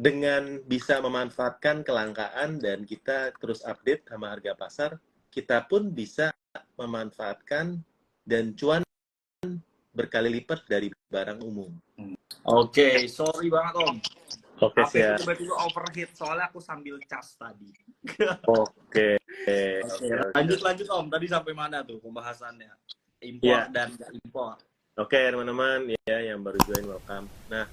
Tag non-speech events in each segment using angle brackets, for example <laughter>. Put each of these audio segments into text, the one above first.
dengan bisa memanfaatkan kelangkaan dan kita terus update sama harga pasar, kita pun bisa memanfaatkan dan cuan berkali lipat dari barang umum. Oke, sorry banget Om. Oke, HP siap. tiba-tiba overheat soalnya aku sambil cas tadi. Oke. Oke, lanjut lanjut Om. Tadi sampai mana tuh pembahasannya? Impor Ya. dan impor. Oke, teman-teman ya yang baru join welcome. Nah,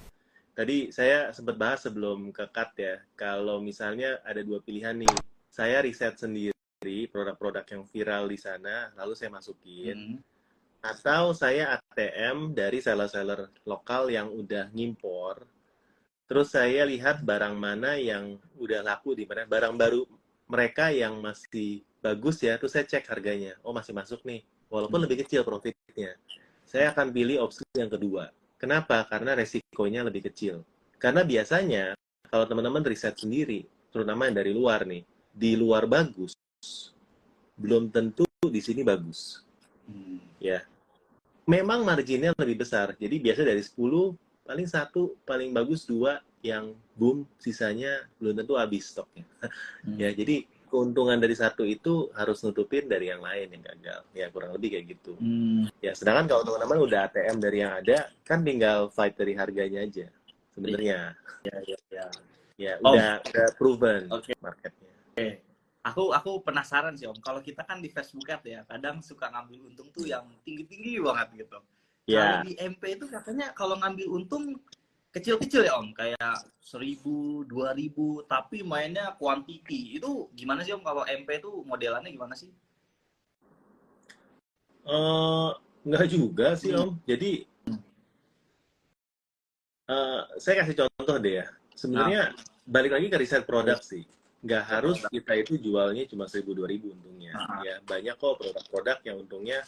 tadi saya sempat bahas sebelum ke cut ya. Kalau misalnya ada dua pilihan nih, saya riset sendiri produk-produk yang viral di sana, lalu saya masukin. Hmm. Atau saya ATM dari seller-seller lokal yang udah ngimpor. Terus saya lihat barang mana yang udah laku di mana, barang baru mereka yang masih bagus ya, terus saya cek harganya. Oh, masih masuk nih. Walaupun Hmm. lebih kecil profitnya. Saya akan pilih opsi yang kedua. Kenapa? Karena resikonya lebih kecil. Karena biasanya kalau teman-teman riset sendiri, terutama yang dari luar nih, di luar bagus, belum tentu di sini bagus. Hmm. Ya. Memang marginnya lebih besar. Jadi biasa dari 10, paling satu, paling bagus dua yang boom, sisanya belum tentu habis stoknya. <laughs> Hmm. Ya, jadi keuntungan dari satu itu harus nutupin dari yang lain yang gagal. Ya, kurang lebih kayak gitu. Hmm. Ya, sedangkan kalau teman-teman udah ATM dari yang ada, kan tinggal fight dari harganya aja. Sebenarnya. Ya, ya, ya. Ya, Om. udah, udah proven Oke. marketnya. Aku aku penasaran sih Om. Kalau kita kan di Facebook Ad ya, kadang suka ngambil untung tuh yang tinggi-tinggi banget gitu. Ya, Kalau di MP itu katanya kalau ngambil untung kecil-kecil ya Om, kayak seribu, dua ribu, tapi mainnya quantity. Itu gimana sih Om kalau MP itu modelannya gimana sih? Eh, nggak juga sih Hmm. Om. Jadi eh, saya kasih contoh deh ya. Sebenarnya balik lagi ke riset produk sih. Nggak harus kita itu jualnya cuma 1000 2000 untungnya. Ah. Ya, banyak kok produk-produk yang untungnya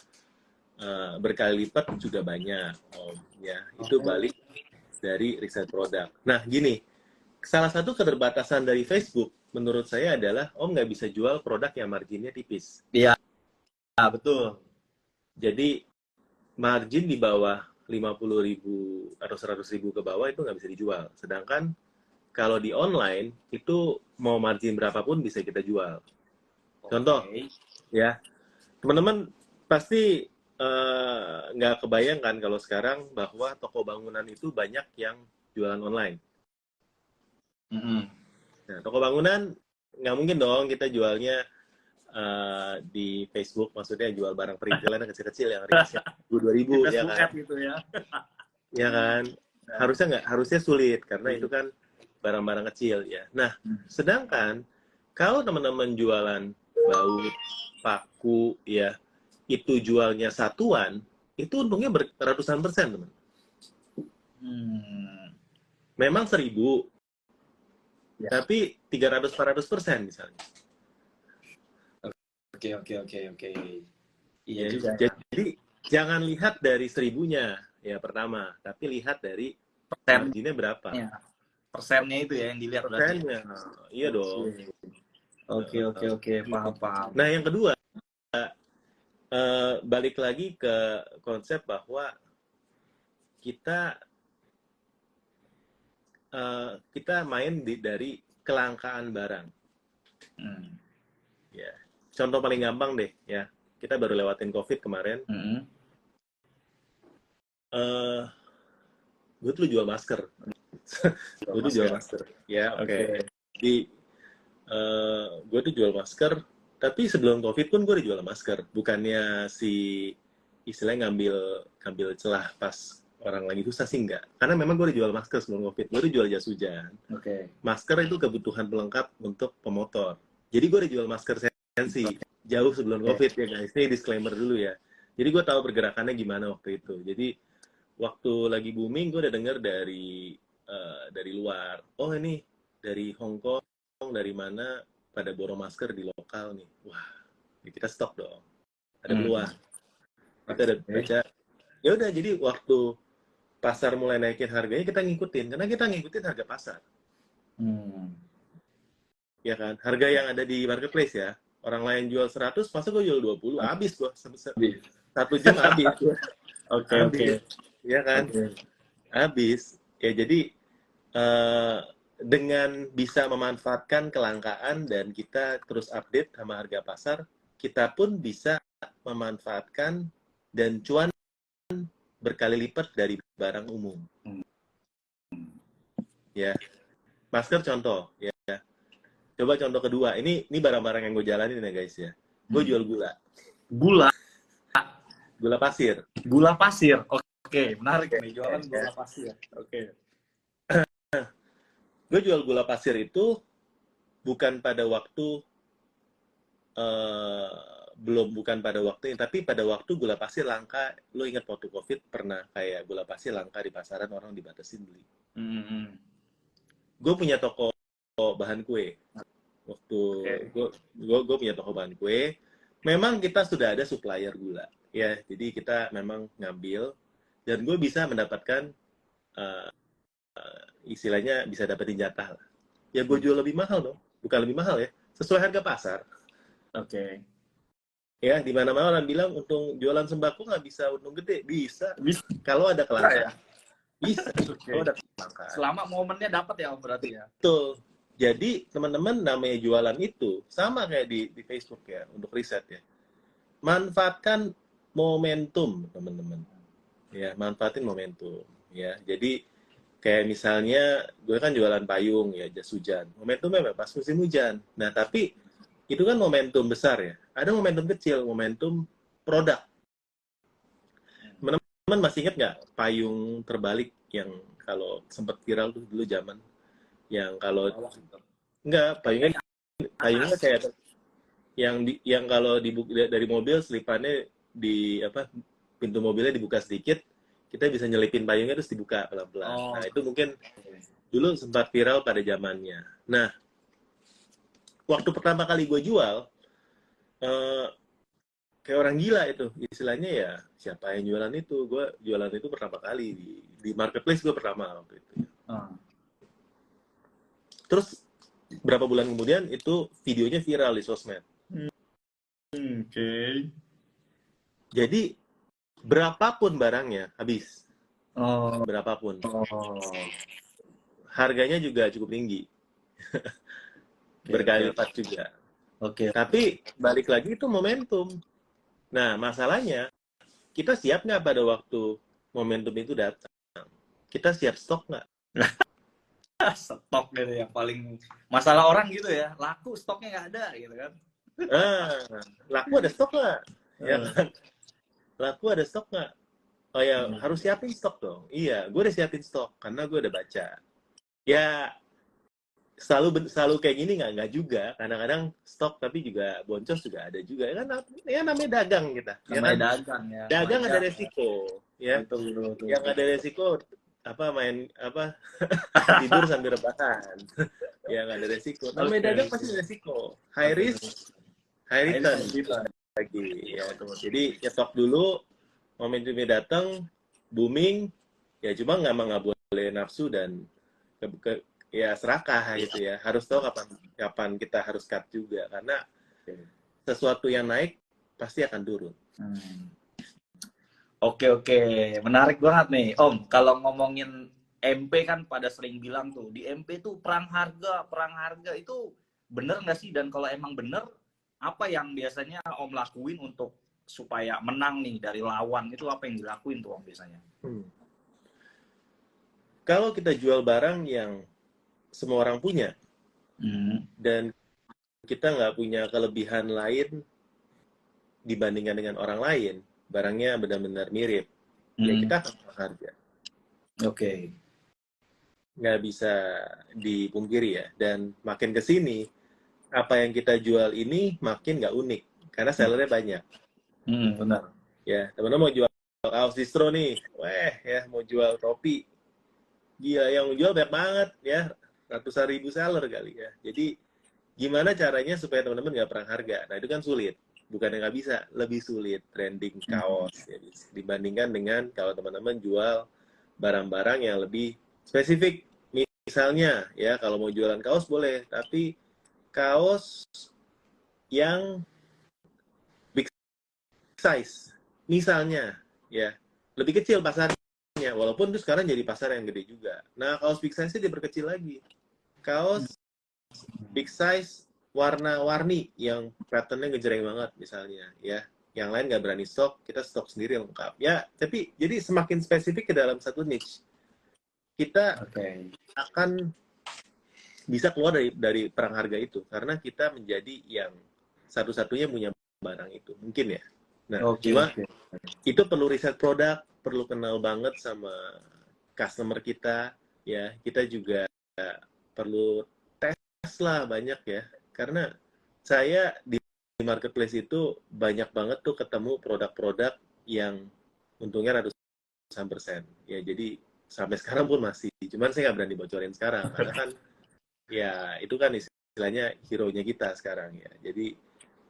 eh, berkali lipat juga banyak Om. Ya, itu Oke. balik dari riset produk. Nah, gini. Salah satu keterbatasan dari Facebook menurut saya adalah Om nggak bisa jual produk yang marginnya tipis. Ah, betul. Jadi margin di bawah 50.000 ribu atau 100 ribu ke bawah itu nggak bisa dijual. Sedangkan kalau di online itu mau margin berapapun bisa kita jual. Contoh. Oke. Ya, teman-teman pasti nggak kebayang kan kalau sekarang bahwa toko bangunan itu banyak yang jualan online. Mm-mm. Nah, toko bangunan nggak mungkin dong kita jualnya eh, di Facebook, maksudnya jual barang perintilan yang kecil-kecil yang harganya <laughs> dua ribu ya kan? Gitu ya. <laughs> ya kan harusnya nggak harusnya sulit karena itu kan barang-barang kecil ya nah Hmm. sedangkan kalau teman-teman jualan baut paku ya itu jualnya satuan itu untungnya ber- ratusan persen teman Hmm. memang seribu Ya. tapi 300 400 persen misalnya Oke, oke, oke, oke. Iya Ya, juga. ya. jadi jangan lihat dari seribunya ya pertama tapi lihat dari Persen marginnya berapa Ya. persennya itu ya yang dilihat berarti. persennya iya dong Oke, oke, oke, paham, paham. Nah, yang kedua, eh, balik lagi ke konsep bahwa kita eh, kita main di, dari kelangkaan barang. Hmm. Ya, contoh paling gampang deh, ya. Kita baru lewatin COVID kemarin. Hmm. eh gue tuh jual masker. <laughs> gue tuh jual masker. Ya, oke. Oke. Di eh gue tuh jual masker, tapi sebelum COVID pun gue udah jual masker. Bukannya si istilahnya ngambil ngambil celah pas orang lagi susah sih enggak. Karena memang gue udah jual masker sebelum COVID. Gue udah jual jas hujan. Oke. Masker itu kebutuhan pelengkap untuk pemotor. Jadi gue udah jual masker sensi jauh sebelum. COVID ya guys. Ini disclaimer dulu ya. Jadi gue tahu pergerakannya gimana waktu itu. Jadi waktu lagi booming gue udah denger dari eh, dari luar. Oh ini dari Hong Kong, dari mana pada borong masker di lokal nih. Wah, ya kita stok dong. Ada Hmm. peluang. Kita ada baca. Ya udah jadi waktu pasar mulai naikin harganya kita ngikutin karena kita ngikutin harga pasar Hmm. ya kan harga yang ada di marketplace ya orang lain jual 100 masa gue jual 20 habis gua Se- se- satu jam habis. Oke, <laughs> oke. Habis. ya kan Oke. habis ya jadi eh, dengan bisa memanfaatkan kelangkaan dan kita terus update sama harga pasar, kita pun bisa memanfaatkan dan cuan berkali lipat dari barang umum. Ya, masker contoh, ya. Coba contoh kedua, ini ini barang-barang yang gue jalanin ya guys ya. Gue jual gula, Gula, gula pasir. gula pasir. Oke, menarik nih jualan gula pasir. Oke. Gue jual gula pasir itu bukan pada waktu eh belum bukan pada waktu tapi pada waktu gula pasir langka. Lo ingat waktu covid pernah kayak gula pasir langka di pasaran orang dibatasin beli. Hmm. gue punya toko bahan kue waktu gue gue gue punya toko bahan kue memang kita sudah ada supplier gula ya jadi kita memang ngambil dan gue bisa mendapatkan eh, istilahnya bisa dapetin jatah lah ya gue jual lebih mahal dong bukan lebih mahal ya sesuai harga pasar Oke. ya di mana mana orang bilang untung jualan sembako nggak bisa untung gede bisa Bisa kalau ada kelangkaan ya. bisa <laughs> Oke. kalau ada kelangkaan Selama momennya dapat ya berarti ya. Betul. Jadi teman-teman namanya jualan itu sama kayak di, di Facebook ya untuk riset ya. Manfaatkan momentum teman-teman. Ya manfaatin momentum. Ya jadi kayak misalnya gue kan jualan payung ya jas hujan. Momentumnya apa? Pas musim hujan. Nah tapi itu kan momentum besar ya. Ada momentum kecil, momentum produk. Teman-teman masih ingat nggak payung terbalik yang kalau sempat viral tuh dulu zaman yang kalau Enggak, payungnya payungnya kayak yang di, yang kalau dibuka dari mobil selipannya di apa pintu mobilnya dibuka sedikit, kita bisa nyelipin payungnya terus dibuka pelan-pelan. Oh. Nah, itu mungkin dulu sempat viral pada zamannya. Nah, waktu pertama kali gue jual eh, kayak orang gila itu istilahnya ya siapa yang jualan itu gue jualan itu pertama kali di, di marketplace gue pertama waktu itu Ah. terus berapa bulan kemudian itu videonya viral di sosmed Oke. jadi berapapun barangnya habis. Oh. berapapun. Oh. harganya juga cukup tinggi. <laughs> Berkali lipat juga. Oke. tapi balik lagi itu momentum. Nah masalahnya kita siap nggak pada waktu momentum itu datang? Kita siap stok nggak? <laughs> Stok gitu yang paling masalah orang gitu ya. Laku stoknya nggak ada gitu kan. ah laku ada stok nggak? <laughs> Ya kan laku ada stok nggak? Oh ya Hmm. harus siapin stok dong. Iya gue udah siapin stok karena gue udah baca. Ya selalu selalu kayak gini nggak nggak juga. Kadang-kadang stok tapi juga boncos juga ada juga. Ya kan ya namanya dagang kita ya Namanya kan? dagang ya. dagang ada resiko ya. Betul, betul, betul. yang ada resiko apa main apa <laughs> tidur sambil rebahan. Yang ada resiko. Namanya dagang pasti ada resiko. High risk high return. gitu. Lagi ya jadi nyetok dulu momentumnya datang booming ya cuma nggak nggak boleh nafsu dan ke, ke- ya serakah gitu ya harus tahu kapan kapan kita harus cut juga karena sesuatu yang naik pasti akan turun Hmm. Oke oke, menarik banget nih Om. Kalau ngomongin MP kan pada sering bilang tuh di MP tuh perang harga, perang harga itu bener nggak sih? Dan kalau emang bener, apa yang biasanya Om lakuin untuk supaya menang nih dari lawan itu apa yang dilakuin tuh Om biasanya? Hmm. kalau kita jual barang yang semua orang punya Hmm. dan kita nggak punya kelebihan lain dibandingkan dengan orang lain, barangnya benar-benar mirip, ya Hmm. kita akan harga. Oke. Nggak bisa dipungkiri ya. Dan makin ke sini, apa yang kita jual ini makin nggak unik, karena sellernya banyak. Hmm, benar. Ya, teman-teman mau jual kaos distro nih, weh ya mau jual topi, gila yang jual banyak banget ya, ratusan ribu seller kali ya. Jadi gimana caranya supaya teman-teman nggak perang harga? Nah itu kan sulit, bukan nggak bisa, lebih sulit trending kaos ya, dibandingkan dengan kalau teman-teman jual barang-barang yang lebih spesifik. Misalnya ya kalau mau jualan kaos boleh, tapi kaos yang big size, misalnya ya. Lebih kecil pasarnya, walaupun itu sekarang jadi pasar yang gede juga. Nah kaos big size dia diperkecil lagi. Kaos big size warna-warni yang patternnya ngejreng banget misalnya ya. Yang lain nggak berani stok kita stok sendiri lengkap. Ya tapi jadi semakin spesifik ke dalam satu niche. Kita Oke. akan bisa keluar dari dari perang harga itu. Karena kita menjadi yang satu-satunya punya barang itu. Mungkin ya. Nah Oke. cuma oke. itu perlu riset produk perlu kenal banget sama customer kita ya. Kita juga perlu tes lah banyak ya. Karena saya di marketplace itu banyak banget tuh ketemu produk-produk yang untungnya ratusan persen. Ya jadi sampai sekarang pun masih. Cuman saya nggak berani bocorin sekarang. Karena kan ya itu kan istilahnya hero nya kita sekarang ya jadi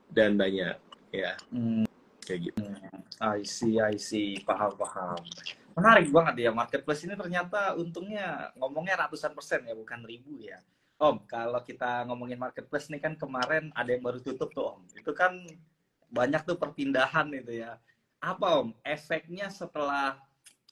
dan banyak ya Hmm, kayak gitu I see, I see. Paham, paham. Menarik banget ya, marketplace ini ternyata untungnya ngomongnya ratusan persen ya, bukan ribu ya. Om, kalau kita ngomongin marketplace nih kan kemarin ada yang baru tutup tuh Om. Itu kan banyak tuh perpindahan itu ya. Apa Om, efeknya setelah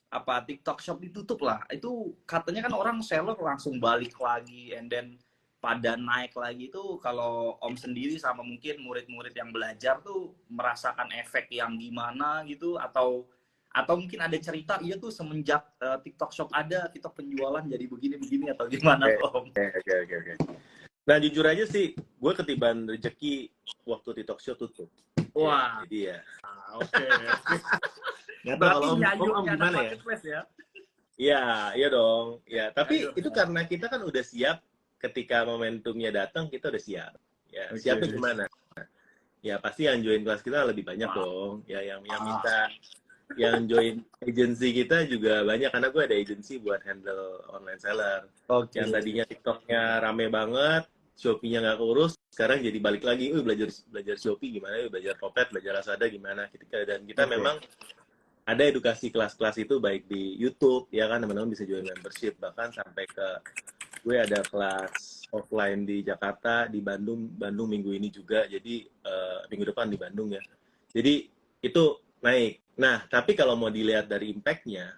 apa TikTok Shop ditutup lah, itu katanya kan orang seller langsung balik lagi, and then pada naik lagi itu kalau Om sendiri sama mungkin murid-murid yang belajar tuh merasakan efek yang gimana gitu atau atau mungkin ada cerita iya tuh semenjak eh, TikTok Shop ada TikTok penjualan jadi begini-begini atau gimana tuh Om? Oke, oke, oke, oke. Nah, jujur aja sih, gue ketiban rezeki waktu TikTok Show tutup. Wah. Ya, jadi ya. Oke. <laughs> Nggak tahu Berarti kalau Om, Om, Om gimana ya? ya? Iya, iya dong. Ya, tapi Ayo. itu karena kita kan udah siap ketika momentumnya datang, kita udah siap. Ya, Oke. siapnya gimana? Ya, pasti yang join kelas kita lebih banyak Wah. dong. Ya, yang yang Ah. minta yang join agency kita juga banyak karena gue ada agency buat handle online seller. Oke. yang tadinya TikToknya rame banget, Shopee-nya nggak kurus, sekarang jadi balik lagi, uh belajar belajar Shopee gimana, uh, belajar Topet, belajar Lazada gimana, ketika dan kita Oke. memang ada edukasi kelas-kelas itu baik di YouTube, ya kan teman-teman bisa join membership, bahkan sampai ke gue ada kelas offline di Jakarta, di Bandung, Bandung minggu ini juga, jadi eh, minggu depan di Bandung ya. Jadi itu naik. Nah, tapi kalau mau dilihat dari impact-nya,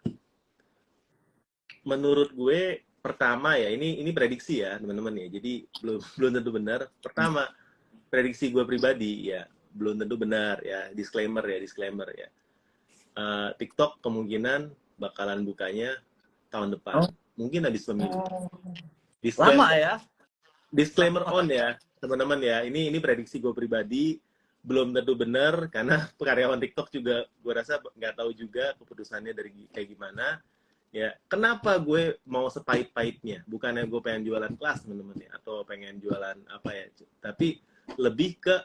menurut gue pertama ya ini ini prediksi ya teman-teman ya. Jadi belum <laughs> belum tentu benar. Pertama prediksi gue pribadi ya belum tentu benar ya. Disclaimer ya disclaimer ya Eh, TikTok kemungkinan bakalan bukanya tahun depan. Oh. mungkin habis pemilu. Lama disclaimer, ya? disclaimer on ya teman-teman ya. Ini ini prediksi gue pribadi. Belum tentu benar karena <laughs> karyawan TikTok juga gue rasa nggak tahu juga keputusannya dari kayak gimana. Ya kenapa gue mau sepahit-pahitnya bukannya gue pengen jualan kelas teman-teman ya atau pengen jualan apa ya? Tapi lebih ke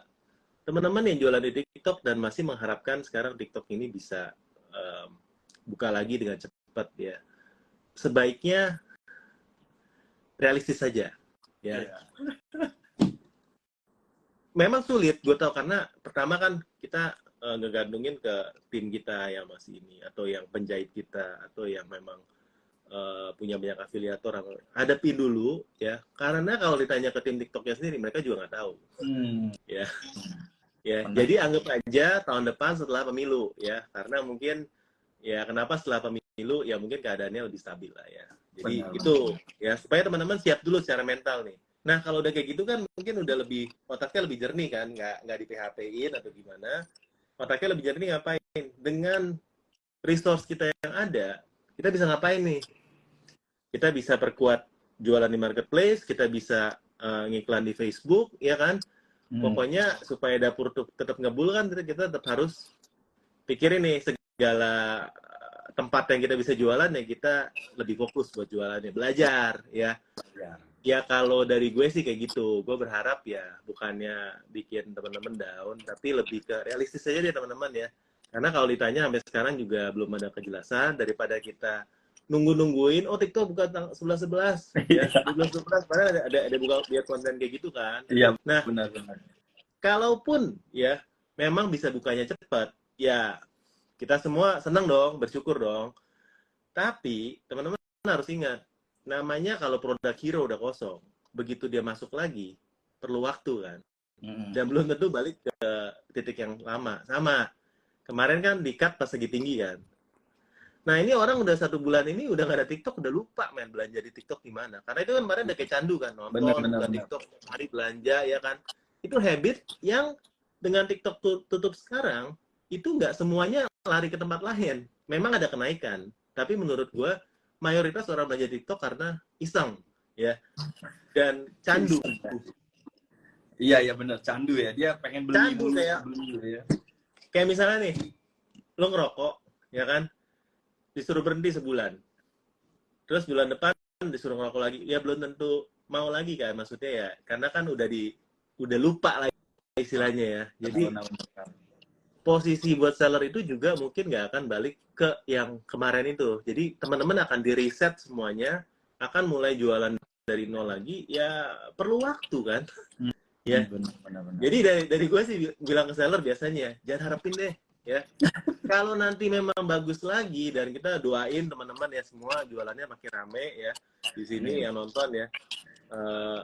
teman-teman yang jualan di TikTok dan masih mengharapkan sekarang TikTok ini bisa em, buka lagi dengan cepat ya. Sebaiknya realistis saja ya. Iya. <laughs> memang sulit gue tau karena pertama kan kita eh, ngegantungin ke tim kita yang masih ini atau yang penjahit kita atau yang memang eh, punya banyak afiliator atau hadapin dulu ya. Karena kalau ditanya ke tim TikToknya sendiri mereka juga nggak tahu. Hmm. ya Benar. jadi anggap aja tahun depan setelah pemilu ya. Karena mungkin ya kenapa setelah pemilu ya mungkin keadaannya lebih stabil lah ya. Jadi Benar. itu ya supaya teman-teman siap dulu secara mental nih. Nah kalau udah kayak gitu kan mungkin udah lebih otaknya lebih jernih kan nggak nggak di PHP-in atau gimana. Otaknya lebih jernih ngapain? Dengan resource kita yang ada kita bisa ngapain nih? Kita bisa perkuat jualan di marketplace kita bisa eh, ngiklan di Facebook ya kan Hmm. Pokoknya supaya dapur tuh tetap ngebul kan kita, kita tetap harus pikirin nih segala uh, tempat yang kita bisa jualan ya kita lebih fokus buat jualannya. Belajar ya. Ya. ya kalau dari gue sih kayak gitu. Gue berharap ya bukannya bikin teman-teman down tapi lebih ke realistis aja deh teman-teman ya. Karena kalau ditanya sampai sekarang juga belum ada kejelasan. Daripada kita nunggu-nungguin oh TikTok buka tanggal 11 11 ya 11 11 padahal ada ada, ada buka lihat konten kayak gitu kan Iya, nah benar-benar. kalaupun ya memang bisa bukanya cepat, ya kita semua senang dong, bersyukur dong. Tapi teman-teman harus ingat, namanya kalau produk hero udah kosong, begitu dia masuk lagi perlu waktu kan, Hmm. dan belum tentu balik ke titik yang lama. Sama kemarin kan di cut pas lagi tinggi kan, Nah ini orang udah satu bulan ini udah nggak ada TikTok, udah lupa main belanja di TikTok di mana. Karena itu kan kemarin udah kayak candu kan, nonton, Bener, bener, bener. TikTok, hari belanja ya kan. Itu habit yang dengan TikTok tu- tutup sekarang, itu nggak semuanya lari ke tempat lain. Memang ada kenaikan, tapi menurut gua mayoritas orang belanja TikTok karena iseng ya dan candu. Iya iya bener candu ya dia pengen beli Candu dulu kayak- beli dulu ya. Kayak misalnya nih, lo ngerokok, ya kan? Disuruh berhenti sebulan. Terus bulan depan disuruh ngerokok lagi. Ya belum tentu mau lagi kan maksudnya ya. Karena kan udah di udah lupa lah istilahnya ya. Jadi Benar, benar, benar. posisi buat seller itu juga mungkin nggak akan balik ke yang kemarin itu. Jadi teman-teman akan di reset semuanya, akan mulai jualan dari nol lagi. Ya perlu waktu kan. Ya. benar, benar, benar. Jadi dari dari gue sih bilang ke seller biasanya jangan harapin deh ya. Kalau nanti memang bagus lagi dan kita doain teman-teman ya semua jualannya makin rame ya di sini yang nonton ya. Eh,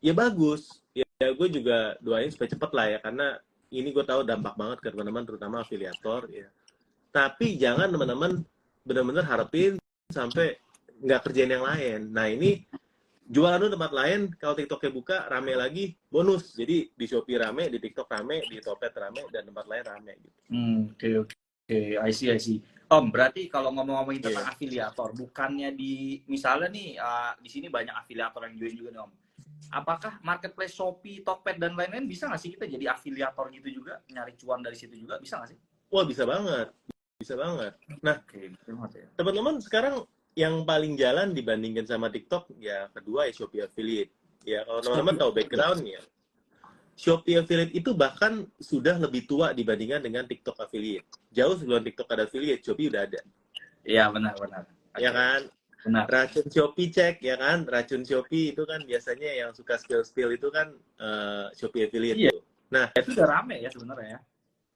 ya bagus. Ya, gue juga doain supaya cepet lah ya karena ini gue tahu dampak banget ke teman-teman terutama afiliator ya. Tapi jangan teman-teman benar-benar harapin sampai nggak kerjain yang lain. Nah ini jualan lu tempat lain kalau TikToknya buka rame lagi bonus jadi di Shopee rame di TikTok rame di Topet rame dan tempat lain rame gitu Hmm, Oke oke oke, I see I see. Om, berarti kalau ngomong-ngomongin tentang Iya. afiliator, bukannya di misalnya nih uh, di sini banyak afiliator yang join juga nih Om. Apakah marketplace Shopee, Tokped dan lain-lain bisa nggak sih kita jadi afiliator gitu juga, nyari cuan dari situ juga bisa nggak sih? wah bisa banget bisa banget banget ya. teman-teman sekarang yang paling jalan dibandingkan sama TikTok ya kedua ya Shopee affiliate ya kalau teman-teman tahu backgroundnya Shopee affiliate itu bahkan sudah lebih tua dibandingkan dengan TikTok affiliate jauh sebelum TikTok ada affiliate Shopee udah ada Iya benar benar. ya kan Benar. racun Shopee cek ya kan racun Shopee itu kan biasanya yang suka spill itu kan eh, Shopee affiliate Iya. tuh. Nah, Itu udah rame ya sebenarnya ya.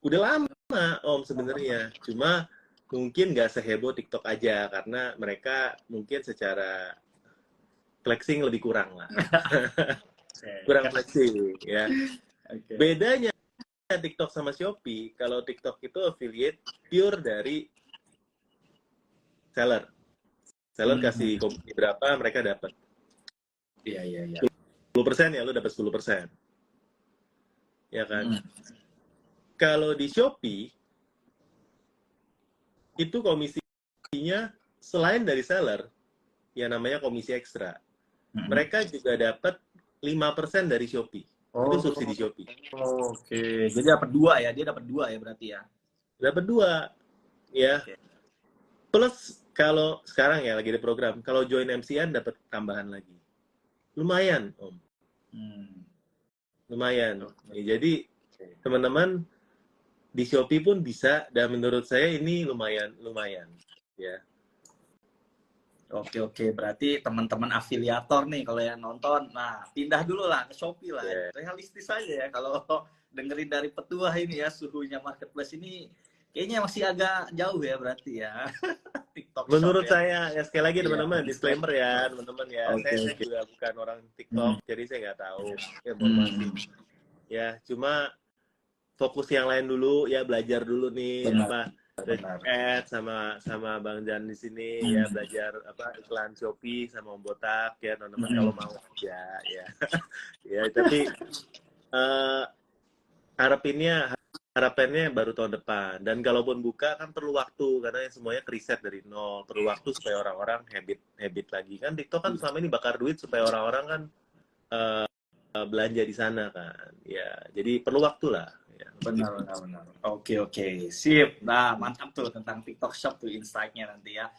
udah lama Om sebenarnya. Cuma mungkin nggak seheboh TikTok aja karena mereka mungkin secara flexing lebih kurang lah. <laughs> Kurang flexing ya. Oke. Bedanya TikTok sama Shopee, kalau TikTok itu affiliate pure dari seller. Seller Hmm. kasih komisi berapa, mereka dapat. Iya iya iya. 10% ya, lu dapat 10%. Ya kan? Hmm. Kalau di Shopee, itu komisinya selain dari seller, ya namanya komisi ekstra. Hmm. Mereka juga dapat 5% dari Shopee. Oh, Itu subsidi Shopee. Oke, jadi dapat dua ya, dia dapat dua ya berarti ya. Dapat dua. Ya. Oke. Plus kalau sekarang ya lagi ada program, kalau join MCN dapat tambahan lagi. Lumayan, Om. Hmm. Lumayan. Oke. Ya, jadi teman-teman di Shopee pun bisa dan menurut saya ini lumayan lumayan ya Oke oke, berarti teman-teman afiliator nih kalau yang nonton, nah pindah dulu lah ke Shopee lah. Iya. Realistis aja ya kalau <laughs> dengerin dari petua ini ya suhunya marketplace ini kayaknya masih agak jauh ya berarti ya. <laughs> TikTok Shop menurut ya. saya ya sekali lagi Iya. teman-teman disclaimer ya teman-teman ya Oke, saya, saya oke. juga bukan orang TikTok jadi saya nggak tahu informasi Hmm. ya cuma fokus yang lain dulu ya belajar dulu nih Benar. apa Benar. sama sama Bang Jan di sini Hmm. ya belajar apa iklan Shopee sama Om Botak ya teman-teman Hmm. kalau mau aja ya <laughs> ya tapi eh harapinnya harapannya baru tahun depan dan kalaupun buka kan perlu waktu karena semuanya riset dari nol perlu waktu supaya orang-orang habit habit lagi kan TikTok kan selama ini bakar duit supaya orang-orang kan eh, belanja di sana kan ya jadi perlu waktu lah ya. Benar, benar, benar. Oke, oke. Sip. Nah, mantap tuh tentang TikTok Shop tuh insight-nya nanti ya.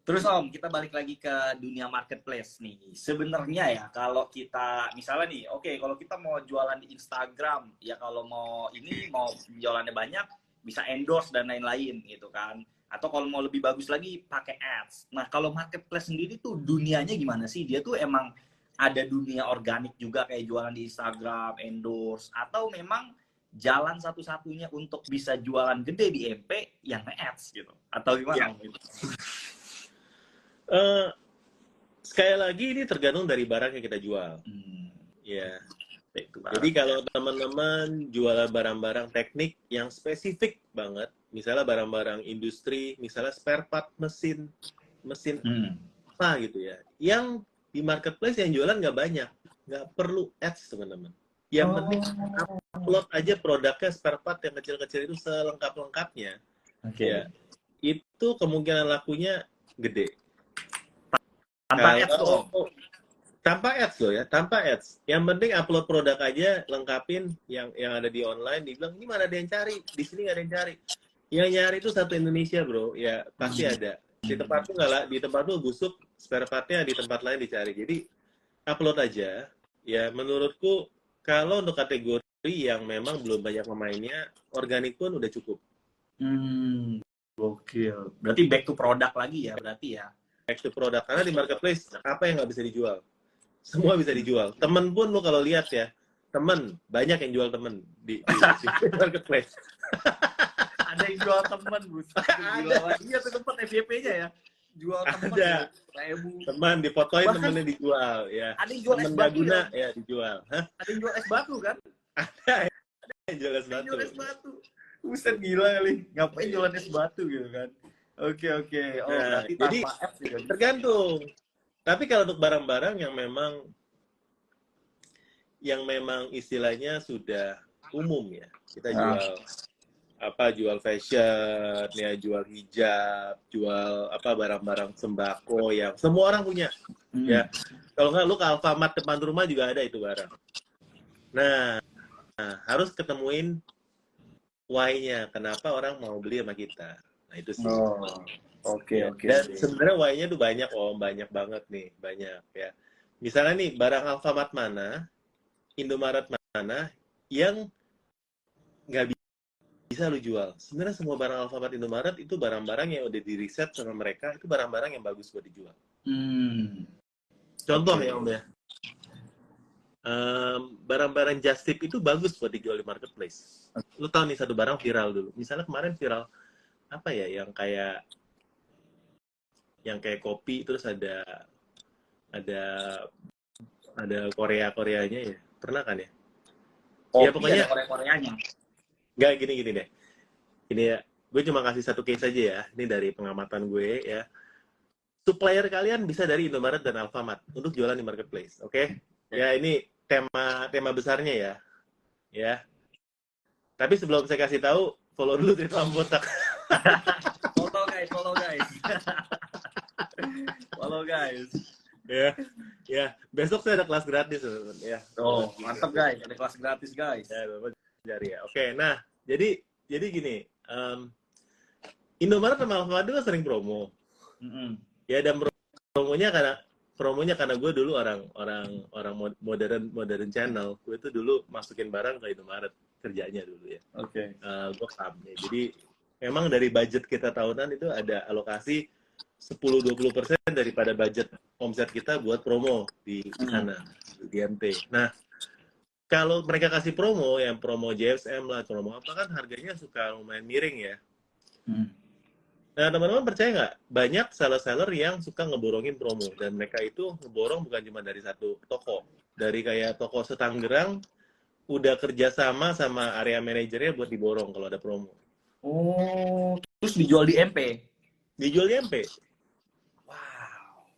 Terus Om, kita balik lagi ke dunia marketplace nih. Sebenarnya ya, kalau kita, misalnya nih, oke, kalau kita mau jualan di Instagram, ya kalau mau ini, mau jualannya banyak, bisa endorse dan lain-lain gitu kan. Atau kalau mau lebih bagus lagi, pakai ads. Nah, kalau marketplace sendiri tuh dunianya gimana sih? Dia tuh emang ada dunia organik juga kayak jualan di Instagram, endorse, atau memang jalan satu-satunya untuk bisa jualan gede di MP yang ads gitu atau gimana? Om? Eh, sekali lagi ini tergantung dari barang yang kita jual Hmm. ya to Jadi kalau teman-teman jualan barang-barang teknik yang spesifik banget, misalnya barang-barang industri, misalnya spare part mesin, mesin Hmm. apa gitu ya, yang di marketplace yang jualan nggak banyak, nggak perlu ads teman-teman. Yang Oh. penting upload aja produknya spare part yang kecil-kecil itu selengkap-lengkapnya. Oke. Ya, itu kemungkinan lakunya gede. Tanpa ads tuh, Om. Kalau- tanpa ads loh ya, tanpa ads. Yang penting upload produk aja, lengkapin yang yang ada di online. Dibilang ini mana ada yang cari, di sini nggak ada yang cari. Yang nyari itu satu Indonesia bro, ya pasti Hmm. ada. Di tempat tuh nggak lah, di tempat tuh busuk, spare partnya di tempat lain dicari. Jadi upload aja. Ya menurutku kalau untuk kategori yang memang belum banyak pemainnya, organik pun udah cukup. Hmm. Gokil. Berarti back to product lagi ya, berarti ya. Back to product. Karena di marketplace, apa yang nggak bisa dijual? Semua bisa dijual. Temen pun lu kalau lihat ya, temen, banyak yang jual temen di, di, di <laughs> marketplace. Ada yang jual temen. Gila banget. Iya tempat FYP-nya ya. Jual temen. Ada. Ribu. Teman, difotoin Bahkan- temennya dijual. ya. Ada yang jual es Temen batu nggak guna, ya. ya dijual. Hah? Ada yang jual es batu kan? Yang jual es Ada yang batu. jual es batu. Buset gila kali. Ngapain jualan es batu gitu kan? Oke oke. Oh Nah, jadi, juga. Tergantung. Tapi kalau untuk barang-barang yang memang yang memang istilahnya sudah umum ya, kita Ah. Apa jual fashion ya jual hijab jual apa barang-barang sembako yang semua orang punya Hmm. ya. kalau nggak lu ke Alfamart depan rumah juga ada itu barang nah, nah, harus ketemuin why-nya kenapa orang mau beli sama kita nah itu sih Oh. Oke Ya, oke. Dan sebenarnya why-nya tuh banyak om, banyak banget nih, banyak ya. Misalnya nih barang Alfamart mana, Indomaret mana yang nggak bisa lu jual. Sebenarnya semua barang Alfamart Indomaret itu barang-barang yang udah di riset sama mereka, itu barang-barang yang bagus buat dijual. Hmm. Contoh Oke. ya om ya, Em, barang-barang just tip itu bagus buat dijual di marketplace. Lu tahu nih satu barang viral dulu. Misalnya kemarin viral apa ya yang kayak yang kayak kopi terus ada ada ada Korea Koreanya ya pernah kan ya Oh, Ya, pokoknya- Korea Koreanya. Nggak gini gini deh. Ini ya gue cuma kasih satu case aja ya. Ini dari pengamatan gue ya. Supplier kalian bisa dari Indomaret dan Alfamart untuk jualan di marketplace oke? Ya ini tema tema besarnya ya. Ya. Tapi sebelum saya kasih tahu follow dulu Twitter botak. <laughs> Follow guys, follow guys. <laughs> follow guys. ya ya. Besok saya ada kelas gratis ya. Oh, mantap guys. Ada kelas gratis guys. ya Cari ya oke nah jadi jadi gini em, Indomaret sama Alfamart itu kan sering promo Mm-mm. ya dan pro- promonya karena promonya karena gue dulu orang orang orang mod- modern modern channel gue itu dulu masukin barang ke Indomaret kerjanya dulu ya Oke. Eh, gue pahamnya jadi memang dari budget kita tahunan itu ada alokasi 10-20% daripada budget omset kita buat promo di sana di DMT. Nah, kalau mereka kasih promo yang promo JSM lah, promo apa kan harganya suka lumayan miring ya. Hmm. Nah, teman-teman percaya nggak? Banyak seller-seller yang suka ngeborongin promo. Dan mereka itu ngeborong bukan cuma dari satu toko. Dari kayak toko setanggerang, udah kerjasama sama area manajernya buat diborong kalau ada promo. Oh, terus dijual di MP. Dijual di MP. Wow.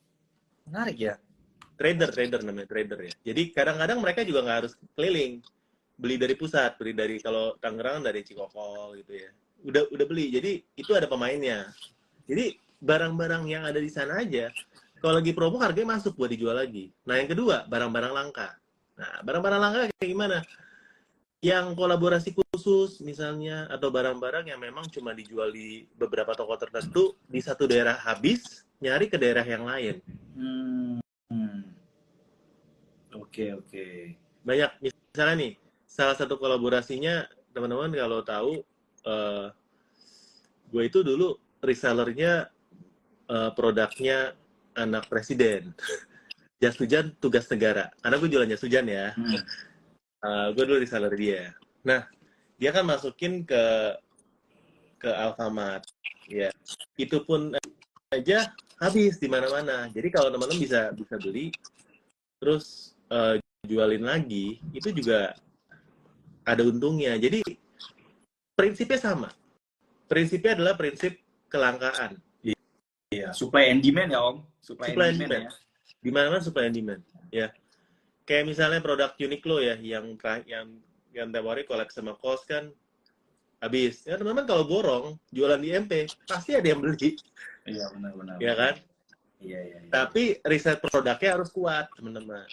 Menarik ya. Trader, trader namanya, trader ya. Jadi kadang-kadang mereka juga nggak harus keliling. Beli dari pusat, beli dari kalau Tangerang dari Cikokol gitu ya. Udah udah beli. Jadi itu ada pemainnya. Jadi barang-barang yang ada di sana aja, kalau lagi promo harganya masuk buat dijual lagi. Nah yang kedua, barang-barang langka. Nah barang-barang langka kayak gimana? Yang kolaborasi khusus misalnya, atau barang-barang yang memang cuma dijual di beberapa toko tertentu, di satu daerah habis, nyari ke daerah yang lain. Hmm. Hmm. Oke, oke. banyak misalnya nih salah satu kolaborasinya teman-teman kalau tahu eh, gue itu dulu resellernya eh, produknya anak presiden <laughs> jas hujan tugas negara karena gue jualan jas hujan ya Hmm. Eh, gue dulu reseller dia nah dia kan masukin ke ke Alfamart ya itu pun aja habis di mana-mana. Jadi kalau teman-teman bisa bisa beli terus eh, jualin lagi itu juga ada untungnya. Jadi prinsipnya sama. Prinsipnya adalah prinsip kelangkaan. Iya, supply and demand ya Om. Supply, Supply and and demand, demand. di mana mana supply and demand ya. Kayak misalnya produk Uniqlo ya yang yang yang hari collab sama kos kan habis ya teman-teman kalau borong jualan di MP pasti ada yang beli ya. Iya, benar-benar. ya kan Iya, iya, iya. tapi riset produknya harus kuat teman-teman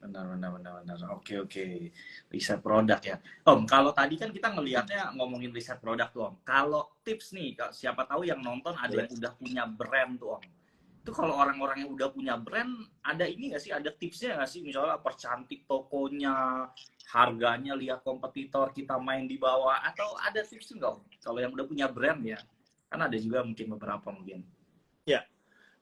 Benar, benar, benar, benar. Oke, oke. Riset produk ya. Om, kalau tadi kan kita ngelihatnya ngomongin riset produk tuh, Om. Kalau tips nih, siapa tahu yang nonton ada yang udah punya brand tuh, Om. Itu kalau orang-orang yang udah punya brand, ada ini nggak sih? Ada tipsnya nggak sih? Misalnya percantik tokonya, harganya lihat kompetitor kita main di bawah, atau ada tips nggak? Kalau yang udah punya brand ya, kan ada juga mungkin beberapa mungkin.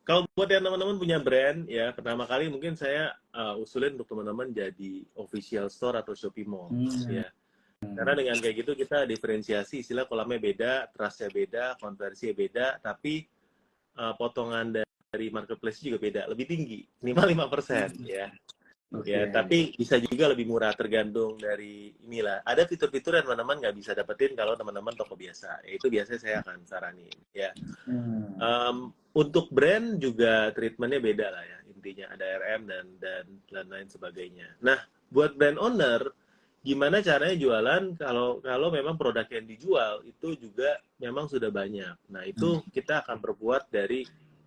Kalau buat yang teman-teman punya brand, ya pertama kali mungkin saya uh, usulin untuk teman-teman jadi official store atau Shopee Mall. Hmm. Ya. Karena dengan kayak gitu kita diferensiasi, istilah kolamnya beda, trustnya beda, konversinya beda, tapi uh, potongan dari marketplace juga beda, lebih tinggi, minimal 5% ya. Oke. Ya, tapi bisa juga lebih murah tergantung dari inilah. Ada fitur-fitur yang teman-teman nggak bisa dapetin kalau teman-teman toko biasa. Ya, itu biasanya saya akan saranin. Ya, Hmm. Um, untuk brand juga treatmentnya beda lah ya intinya ada RM dan dan dan lain sebagainya. Nah buat brand owner gimana caranya jualan kalau kalau memang produk yang dijual itu juga memang sudah banyak. Nah itu kita akan perbuat dari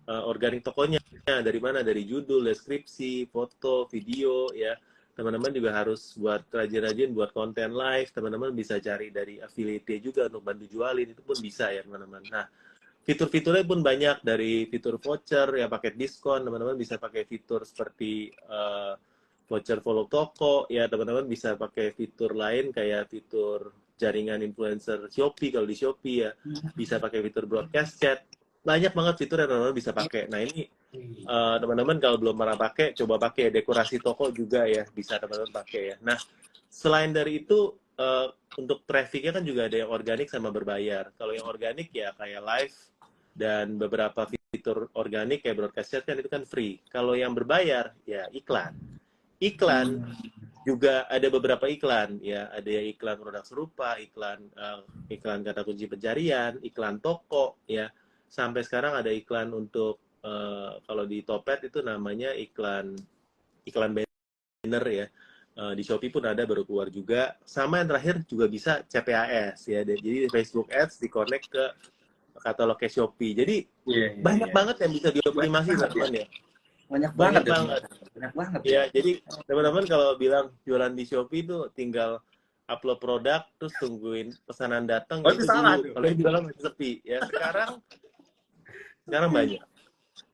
uh, organik tokonya. Dari mana? Dari judul, deskripsi, foto, video ya. Teman-teman juga harus buat rajin-rajin buat konten live. Teman-teman bisa cari dari affiliate juga untuk bantu jualin. Itu pun bisa ya teman-teman. Nah fitur-fiturnya pun banyak. Dari fitur voucher ya paket diskon. Teman-teman bisa pakai fitur seperti uh, voucher follow toko. Ya teman-teman bisa pakai fitur lain kayak fitur jaringan influencer Shopee. Kalau di Shopee ya bisa pakai fitur broadcast chat banyak banget fitur yang teman-teman bisa pakai nah ini uh, teman-teman kalau belum pernah pakai coba pakai dekorasi toko juga ya bisa teman-teman pakai ya nah selain dari itu uh, untuk trafficnya kan juga ada yang organik sama berbayar kalau yang organik ya kayak live dan beberapa fitur organik kayak broadcast chat kan itu kan free. Kalau yang berbayar ya iklan. Iklan juga ada beberapa iklan ya, ada yang iklan produk serupa, iklan uh, iklan kata kunci pencarian, iklan toko ya. Sampai sekarang ada iklan untuk uh, kalau di Topet itu namanya iklan iklan banner ya. Uh, di Shopee pun ada baru keluar juga. Sama yang terakhir juga bisa CPAS ya. Jadi Facebook Ads di connect ke katalognya Shopee. Jadi Iya, iya, banyak iya. banget yang bisa dioptimasi teman-teman ya. banyak Banyak banget banget. banyak banget Ya, jadi teman-teman kalau bilang jualan di Shopee itu tinggal upload produk terus tungguin pesanan datang Oh, itu dulu. tuh. Kalau jualan masih sepi. Ya, sekarang sekarang banyak.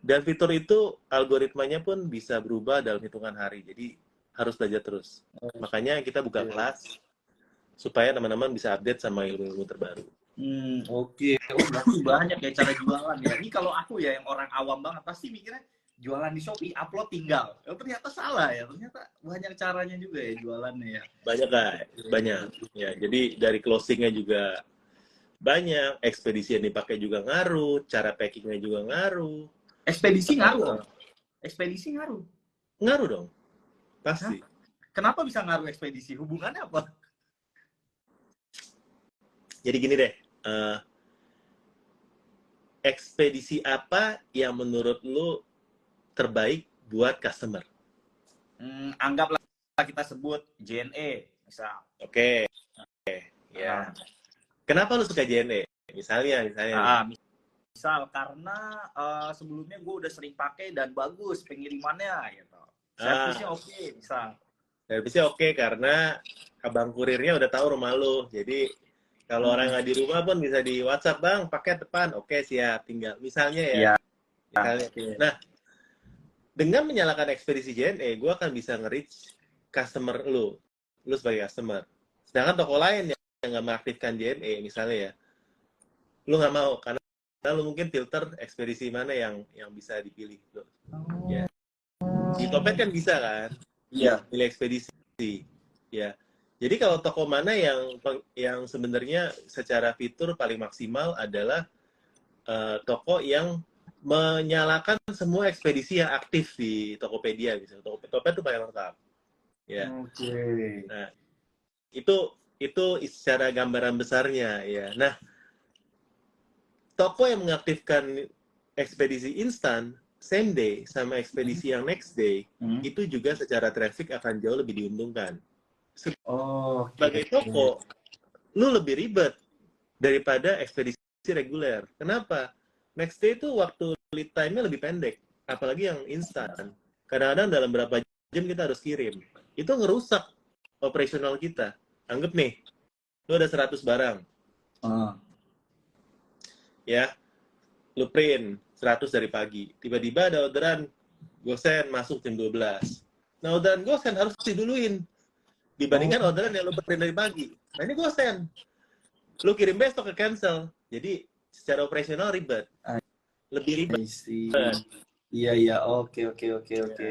Dan fitur itu algoritmanya pun bisa berubah dalam hitungan hari. Jadi harus belajar terus. Makanya kita buka Iya. kelas supaya teman-teman bisa update sama ilmu-ilmu terbaru. Hmm, oke. Oh, berarti banyak ya cara jualan ya. Ini kalau aku ya yang orang awam banget pasti mikirnya jualan di Shopee upload tinggal. Oh, ternyata salah ya. Ternyata banyak caranya juga ya jualannya ya. Banyak guys, banyak. Ya, jadi dari closingnya juga banyak, ekspedisi yang dipakai juga ngaruh, cara packingnya juga ngaruh, Ekspedisi ngaruh. Om. Ekspedisi ngaruh. ngaruh dong, pasti. Kenapa bisa ngaruh ekspedisi? Hubungannya apa? Jadi gini deh, eh, ekspedisi apa yang menurut lu terbaik buat customer? Hmm, anggaplah kita sebut JNE misal. Oke, Oke, ya. Kenapa lu suka JNE? Misalnya, misalnya. Ah, misal karena eh, sebelumnya gue udah sering pakai dan bagus pengirimannya gitu. Servisnya oke, misal. Servisnya oke karena abang kurirnya udah tahu rumah lu. Jadi kalau Hmm. orang nggak di rumah pun bisa di WhatsApp bang, paket depan, oke siap, tinggal. Misalnya ya. Iya. Misalnya. Nah, dengan menyalakan ekspedisi JNE, gue akan bisa nge-reach customer lu, lu sebagai customer. Sedangkan toko lain nggak mengaktifkan JNE, misalnya ya, lu nggak mau karena karena lu mungkin filter ekspedisi mana yang yang bisa dipilih. Lu. Ya. Di Topet kan bisa kan? Iya. pilih ekspedisi ya jadi kalau toko mana yang yang sebenarnya secara fitur paling maksimal adalah eh, toko yang menyalakan semua ekspedisi yang aktif di Tokopedia gitu. Tokopedia itu paling lengkap. ya. Oke. Nah, itu itu secara gambaran besarnya ya. Nah, toko yang mengaktifkan ekspedisi instan same day sama ekspedisi yang next day Hmm. itu juga secara traffic akan jauh lebih diuntungkan. Oh, oke. Sebagai toko, lu lebih ribet daripada ekspedisi reguler. Kenapa? Next day itu waktu lead time-nya lebih pendek, apalagi yang instan. Kadang-kadang dalam berapa jam kita harus kirim. Itu ngerusak operasional kita. Anggap nih, lu ada 100 barang, Ah. ya. Lu print 100 dari pagi. Tiba-tiba ada orderan gosen masuk jam 12. Nah, orderan gosen harus diduluin. Dibandingkan Oh. orderan yang lu print dari pagi. Nah, ini gosen. Lu kirim besok ke cancel. Jadi, secara operasional ribet. Ah. Lebih ribet. Iya iya oke oke oke oke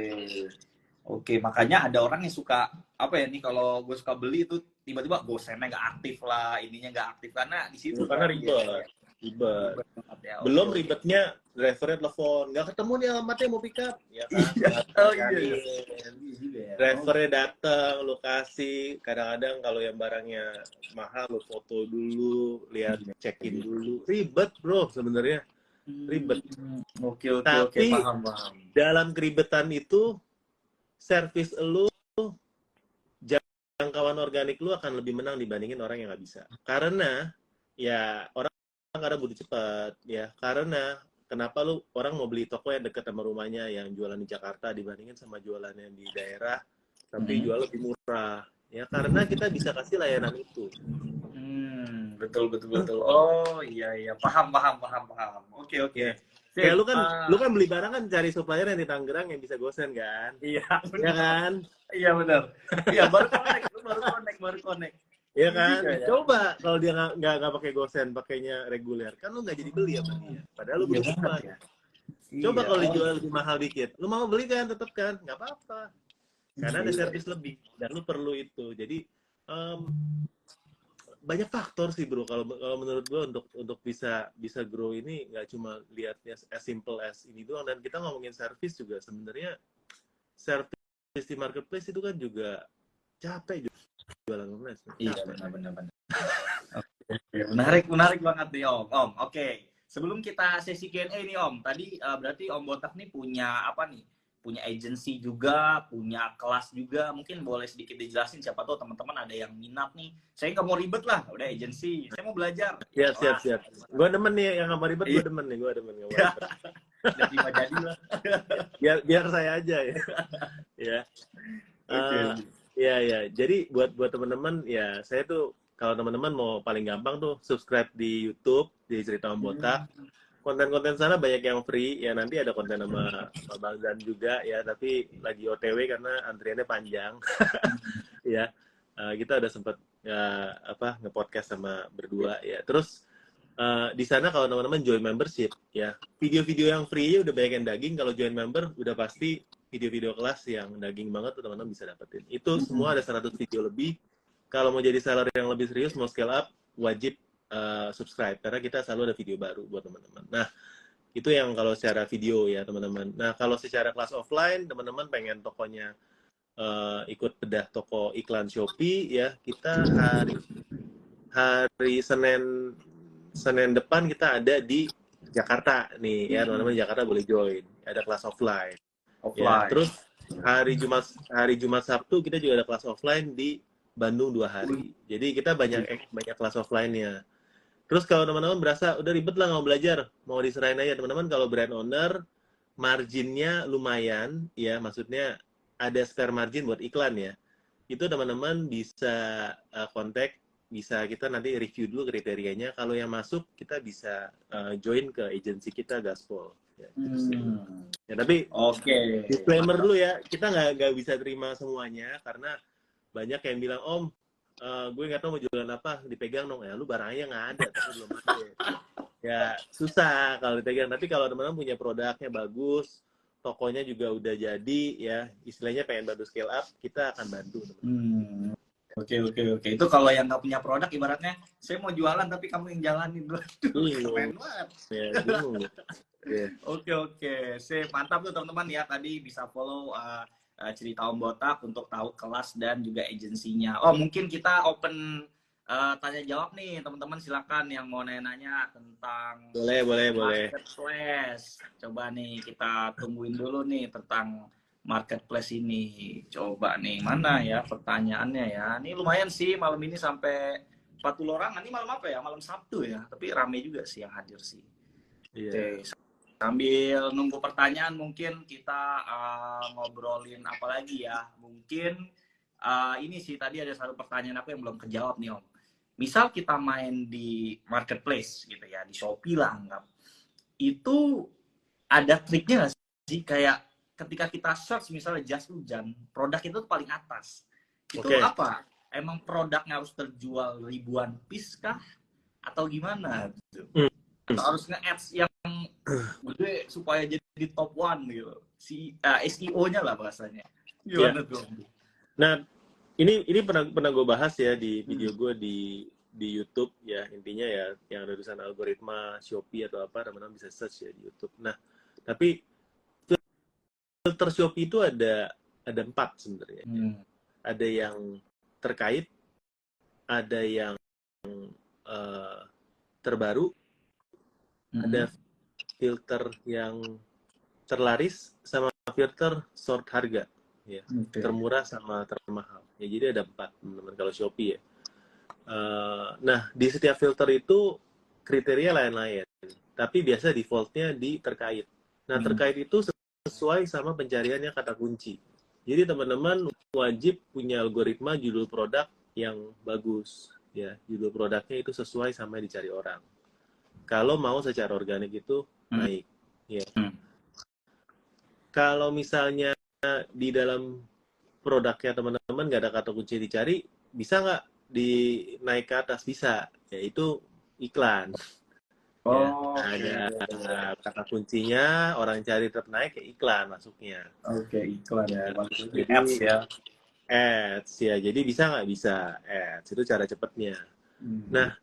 oke makanya ada orang yang suka apa ya nih kalau gue suka beli itu tiba-tiba gosennya nggak aktif lah ininya nggak aktif karena di situ Karena kan ribet. biasanya. Ribet. Ribet ya. Belum ribetnya drivernya telepon. Nggak ketemu nih alamatnya mau pick up. Ya kan? Iya. Oh, iya, iya. Iya ya. drivernya datang lokasi kadang-kadang kalau yang barangnya mahal lo foto dulu lihat check in dulu ribet bro sebenarnya Hmm, ribet. Oke oke oke Tapi- paham paham. dalam keribetan itu servis lu jangkauan organik lu akan lebih menang dibandingin orang yang nggak bisa karena ya orang karena butuh cepat ya karena kenapa lu orang mau beli toko yang dekat sama rumahnya yang jualan di Jakarta dibandingin sama jualan yang di daerah tapi Mhm. jual lebih murah ya karena kita bisa kasih layanan itu Hmm, betul betul betul. Oh iya iya paham paham paham paham. Oke oke. Ya. Kayak lu kan ah, lu kan beli barang kan cari supplier yang di Tangerang yang bisa gosen kan iya ya benar. kan Iya benar. Iya baru connect, lu baru connect, baru connect. Iya Iya kan? juga ya. Coba kalau dia nggak nggak pakai gosen, pakainya reguler, kan lu nggak jadi beli sama dia. Padahal lu Iya butuh banget cepat. ya. Coba Iya. kalau dijual lebih mahal dikit, lu mau beli kan tetap kan? Nggak apa-apa. Karena ada Iya. servis lebih dan lu perlu itu. Jadi em, banyak faktor sih bro. Kalau kalau menurut gua untuk untuk bisa bisa grow ini nggak cuma lihatnya as simple as ini doang. Dan kita ngomongin servis juga sebenarnya servis di marketplace itu kan juga capek juga jualan online. Iya benar benar benar. Oke, menarik menarik banget nih Om. Om, oke. Sebelum kita sesi Q&A nih Om, tadi eh, berarti Om Botak nih punya apa nih? Punya agency juga, punya kelas juga. Mungkin boleh sedikit dijelasin siapa tahu teman-teman ada yang minat nih. Saya nggak mau ribet lah, udah agency. Saya mau belajar. Siap, siap, siap. Gue demen nih yang nggak ribet, gue Iya. demen nih, gue demen <laughs> mau Iya. ribet. Jadi jadi lah. Biar, biar saya aja ya. <laughs> ya. Eh, ya, ya. Jadi buat buat teman-teman, ya saya tuh kalau teman-teman mau paling gampang tuh subscribe di YouTube di cerita Om Botak. Konten-konten sana banyak yang free, ya nanti ada konten sama, sama Bang Zan juga ya, tapi lagi OTW karena antriannya panjang. <laughs> ya, Eh, kita udah sempet ya, apa nge-podcast sama berdua ya. Terus eh, di sana kalau teman-teman join membership ya, video-video yang free udah banyak yang daging. Kalau join member udah pasti video-video kelas yang daging banget tuh teman-teman bisa dapetin. Itu semua ada 100 video lebih. Kalau mau jadi seller yang lebih serius, mau scale up, wajib eh, subscribe karena kita selalu ada video baru buat teman-teman. Nah, itu yang kalau secara video ya teman-teman. Nah, kalau secara kelas offline, teman-teman pengen tokonya eh, ikut bedah toko iklan Shopee ya, kita hari hari Senin Senin depan kita ada di Jakarta nih ya Hmm. teman-teman di Jakarta boleh join. Ada kelas offline. Ya, Offline. terus hari Jumat hari Jumat Sabtu kita juga ada kelas offline di Bandung dua hari. Jadi kita banyak banyak kelas offline-nya. Terus kalau teman-teman berasa udah ribet lah nggak mau belajar, mau diserahin aja teman-teman kalau brand owner marginnya lumayan ya, maksudnya ada spare margin buat iklan ya. Itu teman-teman bisa uh, kontak, bisa kita nanti review dulu kriterianya. Kalau yang masuk kita bisa uh, join ke agensi kita Gaspol. Ya, gitu sih. Hmm. Ya, tapi Oke. disclaimer dulu ya kita nggak nggak bisa terima semuanya karena banyak yang bilang om eh, gue nggak tahu mau jualan apa dipegang dong ya lu barangnya nggak ada tapi belum ada ya susah kalau dipegang tapi kalau teman-teman punya produknya bagus tokonya juga udah jadi ya istilahnya pengen bantu scale up kita akan bantu teman-teman. Hmm. Oke oke oke. Itu kalau yang nggak punya produk ibaratnya saya mau jualan tapi kamu yang jalanin. <laughs> Bingung. Keren banget. ya. <laughs> Oke oke. Sip, mantap tuh teman-teman ya. Tadi bisa follow uh, uh, cerita Om Botak untuk tahu kelas dan juga agensinya. Oh mungkin kita open uh, tanya jawab nih teman-teman silakan yang mau nanya-nanya tentang boleh boleh boleh marketplace. Coba nih kita tungguin dulu nih tentang marketplace ini. Coba nih mana ya pertanyaannya ya. Ini lumayan sih malam ini sampai 40 orang. Ini malam apa ya? Malam Sabtu ya. Tapi rame juga sih yang hadir sih. Iya. Oke, sambil nunggu pertanyaan mungkin kita uh, ngobrolin apa lagi ya. Mungkin uh, ini sih tadi ada satu pertanyaan aku yang belum kejawab nih Om. Misal kita main di marketplace gitu ya, di Shopee lah anggap. Itu ada triknya nggak sih? Kayak ketika kita search misalnya jas hujan, produk itu paling atas. Itu Oke. apa? Emang produknya harus terjual ribuan piece kah? Atau gimana? Gitu? Hmm. Atau harus nge-ads yang gede supaya jadi top one gitu. Si uh, SEO-nya lah bahasanya. Gimana tuh? Nah, ini ini pernah pernah gue bahas ya di video gue di di YouTube ya intinya ya yang ada tulisan algoritma Shopee atau apa teman-teman bisa search ya di YouTube. Nah, tapi filter Shopee itu ada ada empat sebenarnya. Hmm. Ada yang terkait, ada yang eh, terbaru, Hmm. ada filter yang terlaris sama filter short harga. Oke. termurah sama termahal. Ya jadi ada empat teman-teman kalau Shopee ya. Eh, nah di setiap filter itu kriteria lain-lain tapi biasa defaultnya di terkait. Nah Hmm. terkait itu sesuai sama pencariannya kata kunci. Jadi teman-teman wajib punya algoritma judul produk yang bagus. Ya judul produknya itu sesuai sama yang dicari orang. Kalau mau secara organik itu Hmm. naik ya Hmm. kalau misalnya di dalam produknya teman-teman nggak ada kata kunci dicari bisa nggak dinaik ke atas bisa yaitu iklan Oh, Ya, ada kata kuncinya orang cari tetap naik ya iklan masuknya Oke, iklan ya. Jadi- Ads ya. ads ya jadi bisa nggak bisa ads itu cara cepatnya Hmm. Nah,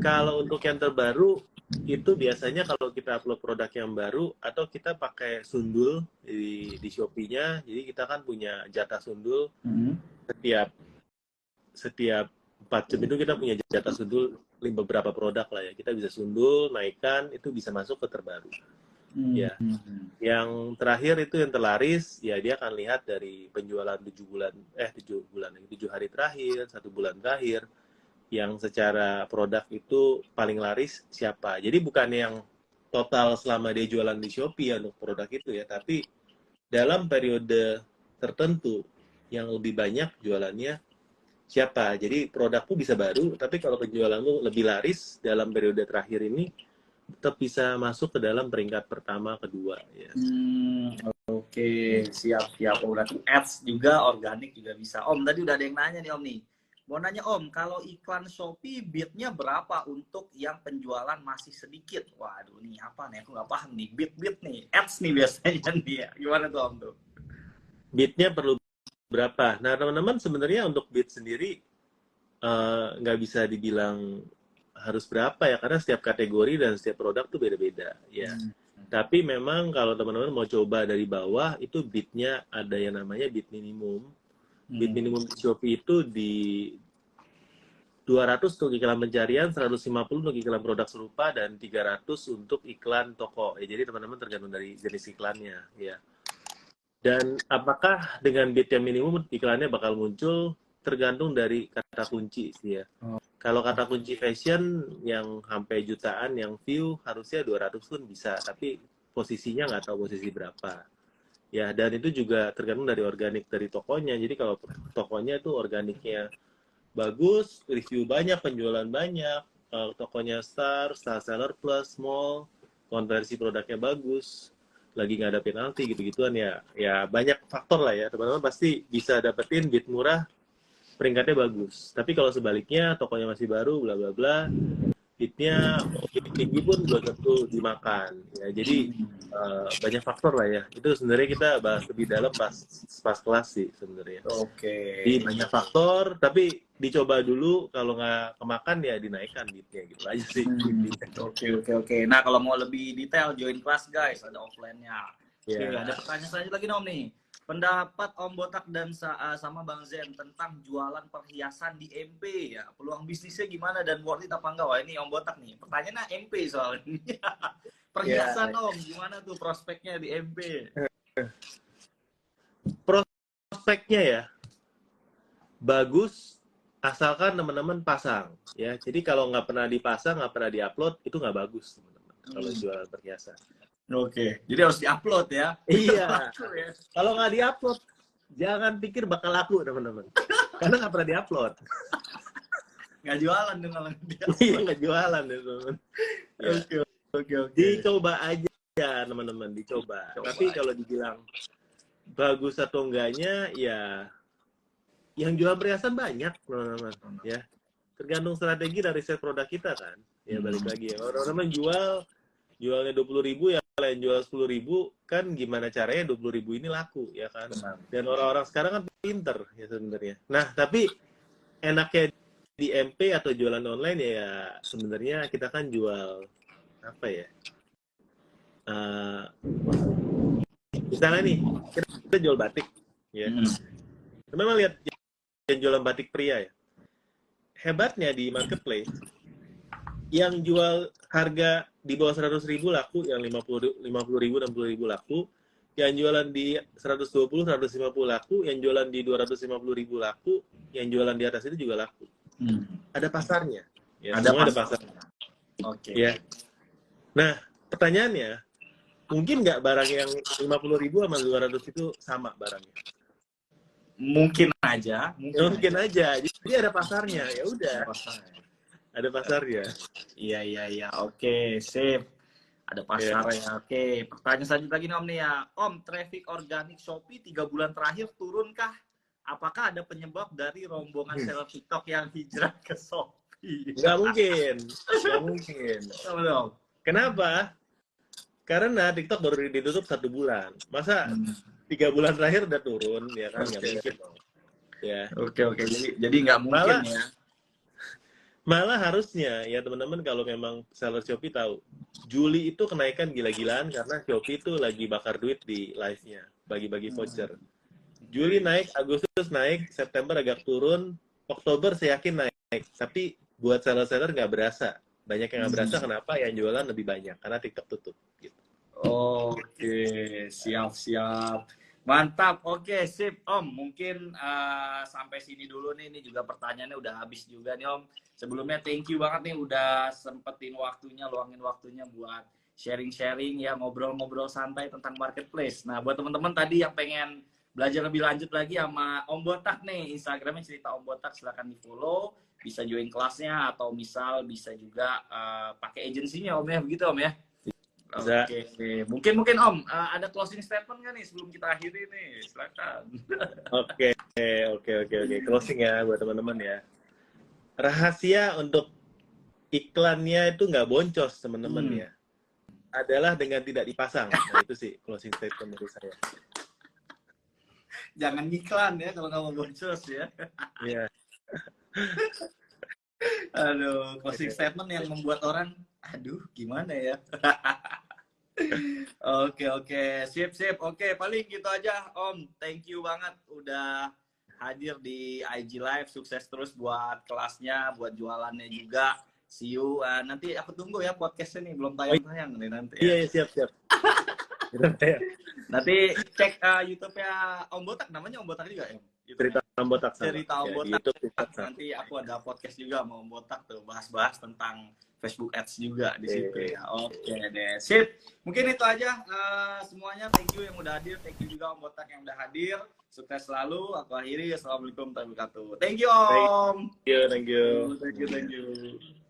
kalau untuk yang terbaru itu biasanya kalau kita upload produk yang baru atau kita pakai sundul di di Shopee-nya, jadi kita kan punya jatah sundul Hmm. setiap setiap 4 jam itu kita punya jatah sundul beberapa produk lah ya. Kita bisa sundul, naikkan, itu bisa masuk ke terbaru. Ya. Hmm. Yang terakhir itu yang terlaris, ya dia akan lihat dari penjualan 7 bulan, eh 7 bulan, 7 hari terakhir, satu bulan terakhir, yang secara produk itu paling laris siapa. Jadi bukan yang total selama dia jualan di Shopee untuk produk itu ya, tapi dalam periode tertentu yang lebih banyak jualannya siapa. Jadi produkmu bisa baru, tapi kalau penjualanmu lebih laris dalam periode terakhir ini, tetap bisa masuk ke dalam peringkat pertama, kedua ya. Hmm, Oke, siap siap. Berarti ads juga, organik juga bisa. Om, tadi udah ada yang nanya nih Om nih. Mau nanya Om, kalau iklan Shopee bid-nya berapa untuk yang penjualan masih sedikit? Waduh, nih apa nih? Aku nggak paham nih. Bid-bid nih, ads nih biasanya <laughs> nih ya. Gimana tuh Om tuh? Bidnya perlu berapa? Nah, teman-teman sebenarnya untuk bid sendiri eh, nggak bisa dibilang harus berapa ya, karena setiap kategori dan setiap produk tuh beda-beda ya. Hmm. Tapi memang kalau teman-teman mau coba dari bawah, itu bidnya ada yang namanya bid minimum. Bid Hmm. minimum di Shopee itu di 200 untuk iklan pencarian, 150 untuk iklan produk serupa, dan 300 untuk iklan toko. Ya, jadi teman-teman tergantung dari jenis iklannya. ya. Dan apakah dengan bid yang minimum iklannya bakal muncul tergantung dari kata kunci sih ya. Oh. Kalau kata kunci fashion yang sampai jutaan yang view harusnya 200 pun bisa, tapi posisinya nggak tahu posisi berapa. Ya, dan itu juga tergantung dari organik dari tokonya. Jadi kalau tokonya itu organiknya bagus, review banyak, penjualan banyak, eh, tokonya star, star seller plus, small, konversi produknya bagus, lagi nggak ada penalti gitu-gituan ya, ya banyak faktor lah ya. Teman-teman pasti bisa dapetin bid murah, peringkatnya bagus. Tapi kalau sebaliknya, tokonya masih baru, bla bla bla, bid tinggi pun belum tentu dimakan. Ya, jadi eh, banyak faktor lah ya. Itu sebenarnya kita bahas lebih dalam pas pas kelas sih sebenarnya. Oke. Jadi banyak faktor, tapi dicoba dulu kalau nggak kemakan ya dinaikkan bidnya gitu aja sih. Hmm. Oke oke oke. Nah kalau mau lebih detail join kelas guys ada offline-nya. Oke, Ya. ada pertanyaan selanjutnya lagi nih, Om nih. Pendapat Om Botak dan sa- uh, sama Bang Zen tentang jualan perhiasan di MP ya. Peluang bisnisnya gimana dan worth it apa enggak? Wah, ini Om Botak nih. Pertanyaannya MP soalnya. <laughs> perhiasan Om, gimana tuh prospeknya di MP? <laughs> prospeknya ya bagus asalkan teman-teman pasang ya jadi kalau nggak pernah dipasang nggak pernah diupload itu nggak bagus teman-teman kalau Hmm. jualan perhiasan Oke, jadi harus diupload ya. iya <laughs> ya. kalau nggak diupload jangan pikir bakal laku teman-teman karena nggak pernah diupload <laughs> Nggak jualan dong kalau iya nggak jualan ya teman Ya. Oke, oke, oke. dicoba aja ya teman-teman dicoba Coba tapi aja. kalau dibilang bagus atau enggaknya ya yang jual perhiasan banyak teman-teman ya tergantung strategi dan riset produk kita kan ya Hmm. balik lagi ya orang-orang jual jualnya dua puluh ribu ya lain jual sepuluh ribu kan gimana caranya dua puluh ribu ini laku ya kan Benar. dan orang-orang sekarang kan pinter ya sebenarnya nah tapi enaknya di MP atau jualan online ya sebenarnya kita kan jual apa ya Eh, misalnya nih kita, kita jual batik ya Hmm. memang lihat yang jualan batik pria ya hebatnya di marketplace yang jual harga di bawah 100 ribu laku yang 50 50 ribu 60 ribu laku. Yang jualan di 120 150 laku. Yang jualan di 250 ribu laku. Yang jualan di atas itu juga laku. Hmm. ada pasarnya. Ya, Ada semua ada pasar. pasar Oke. ya. Nah pertanyaannya mungkin nggak barang yang 50 ribu sama 200 itu sama barangnya? Mungkin aja. Mungkin, Ya, mungkin aja. jadi ada pasarnya. Ya udah Ada pasar. pasarnya Iya, iya, iya. Oke, sip. Ada pasar ya. Oke, pertanyaan selanjutnya lagi nih Om nih ya. Om, traffic organik Shopee tiga bulan terakhir turunkah? Apakah ada penyebab dari rombongan Hmm. seller TikTok yang hijrah ke Shopee? nggak mungkin nggak mungkin kenapa karena TikTok baru ditutup satu bulan masa Hmm. tiga bulan terakhir udah turun ya kan nggak Oke. mungkin ya Oke, oke. Jadi jadi nggak mungkin Malah- ya. Malah harusnya ya teman-teman kalau memang seller Shopee tahu Juli itu kenaikan gila-gilaan karena Shopee itu lagi bakar duit di live-nya bagi-bagi voucher. Juli naik Agustus naik September agak turun Oktober saya yakin naik. Tapi buat seller-seller nggak berasa. Banyak yang nggak berasa kenapa yang jualan lebih banyak? Karena TikTok tutup gitu. Oke, siap siap. Mantap. Oke, sip Om. Mungkin eh, sampai sini dulu nih. Ini juga pertanyaannya udah habis juga nih Om. Sebelumnya thank you banget nih udah sempetin waktunya, luangin waktunya buat sharing-sharing ya ngobrol-ngobrol santai tentang marketplace. Nah, buat teman-teman tadi yang pengen belajar lebih lanjut lagi sama Om Botak nih, Instagramnya cerita Om Botak silahkan di follow, bisa join kelasnya atau misal bisa juga eh, pakai agensinya Om ya, begitu Om ya. Oke, oke. mungkin mungkin Om eh, ada closing statement nggak nih sebelum kita akhiri nih, silakan. <laughs> Oke, oke, oke, oke. Closing ya buat teman-teman ya. Rahasia untuk iklannya itu nggak boncos teman-teman Hmm. ya. Adalah dengan tidak dipasang. Nah, itu sih closing statement dari saya. Jangan iklan ya kalau nggak mau boncos ya. Iya. <laughs> Aduh, closing statement yang membuat orang, aduh, gimana ya? <laughs> oke, oke, sip, sip. Oke, paling gitu aja, Om. Thank you banget udah hadir di IG Live. Sukses terus buat kelasnya, buat jualannya juga. See you. Uh, nanti aku tunggu ya podcastnya nih, belum tayang-tayang nih nanti. Iya, Ya. iya, siap, siap. <laughs> Nanti cek uh, YouTube-nya Om Botak, namanya Om Botak juga ya? YouTube-nya? Ambotak sama. Cerita Ya, di Ambotak. YouTube nanti aku ada podcast juga mau botak tuh bahas-bahas tentang Facebook Ads juga di Oke. situ ya. Oke deh, sip. Mungkin itu aja eh, semuanya. Thank you yang udah hadir, thank you juga Om Botak yang udah hadir. Sukses selalu. Aku akhiri. Assalamualaikum warahmatullahi wabarakatuh. Thank you Om. Thank you, thank you. Thank you, thank you.